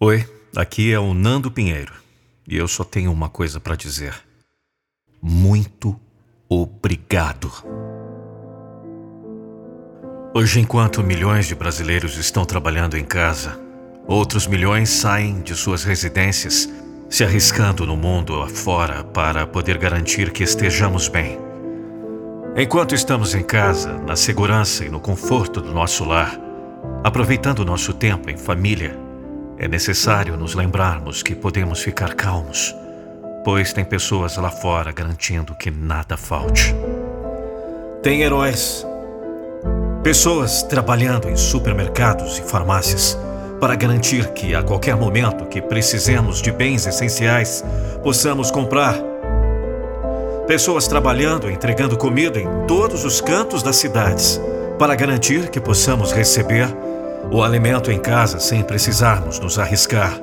Oi, aqui é o Nando Pinheiro e eu só tenho uma coisa para dizer. Muito obrigado. Hoje, enquanto milhões de brasileiros estão trabalhando em casa, outros milhões saem de suas residências, se arriscando no mundo afora para poder garantir que estejamos bem. Enquanto estamos em casa, na segurança e no conforto do nosso lar, aproveitando nosso tempo em família, é necessário nos lembrarmos que podemos ficar calmos, pois tem pessoas lá fora garantindo que nada falte. Tem heróis, pessoas trabalhando em supermercados e farmácias para garantir que a qualquer momento que precisemos de bens essenciais possamos comprar. Pessoas trabalhando, entregando comida em todos os cantos das cidades para garantir que possamos receber o alimento em casa sem precisarmos nos arriscar.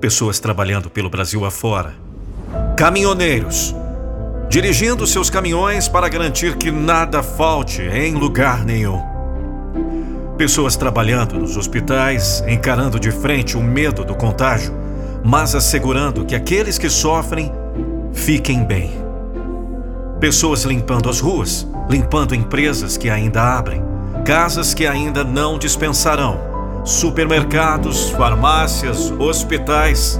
Pessoas trabalhando pelo Brasil afora. Caminhoneiros dirigindo seus caminhões para garantir que nada falte em lugar nenhum. Pessoas trabalhando nos hospitais, encarando de frente o medo do contágio, mas assegurando que aqueles que sofrem fiquem bem. Pessoas limpando as ruas, limpando empresas que ainda abrem, casas que ainda não dispensarão, supermercados, farmácias, hospitais.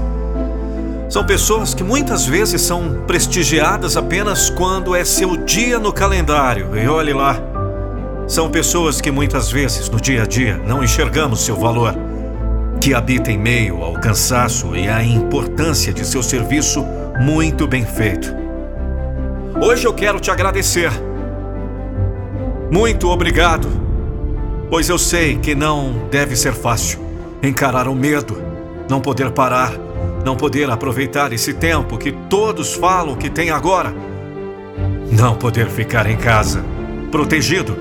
São pessoas que muitas vezes são prestigiadas apenas quando é seu dia no calendário, e olhe lá. São pessoas que muitas vezes no dia a dia não enxergamos seu valor, que habitam em meio ao cansaço e à importância de seu serviço muito bem feito. Hoje eu quero te agradecer. Muito obrigado Pois eu sei que não deve ser fácil encarar o medo, não poder parar, não poder aproveitar esse tempo que todos falam que tem agora, não poder ficar em casa, protegido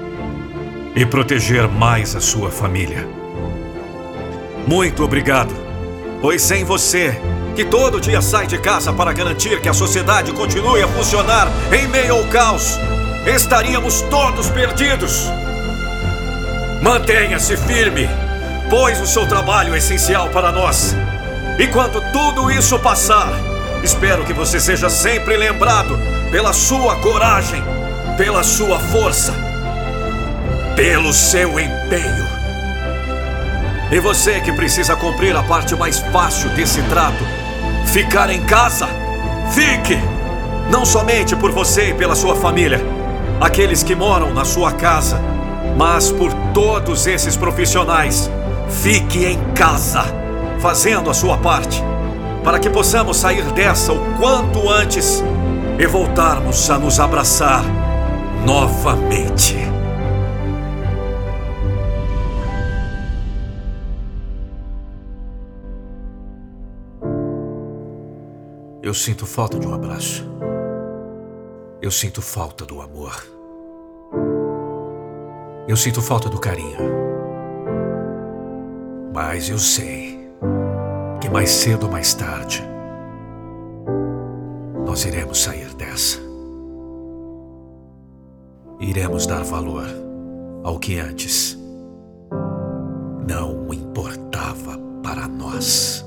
e proteger mais a sua família. Muito obrigado, pois sem você, que todo dia sai de casa para garantir que a sociedade continue a funcionar em meio ao caos, estaríamos todos perdidos. Mantenha-se firme, pois o seu trabalho é essencial para nós. E quando tudo isso passar, espero que você seja sempre lembrado pela sua coragem, pela sua força, pelo seu empenho. E você que precisa cumprir a parte mais fácil desse trato, ficar em casa, fique! Não somente por você e pela sua família, aqueles que moram na sua casa mas por todos esses profissionais, fique em casa, fazendo a sua parte, para que possamos sair dessa o quanto antes e voltarmos a nos abraçar novamente. Eu sinto falta de um abraço. Eu sinto falta do amor. Eu sinto falta do carinho. Mas eu sei que mais cedo ou mais tarde nós iremos sair dessa. Iremos dar valor ao que antes não importava para nós.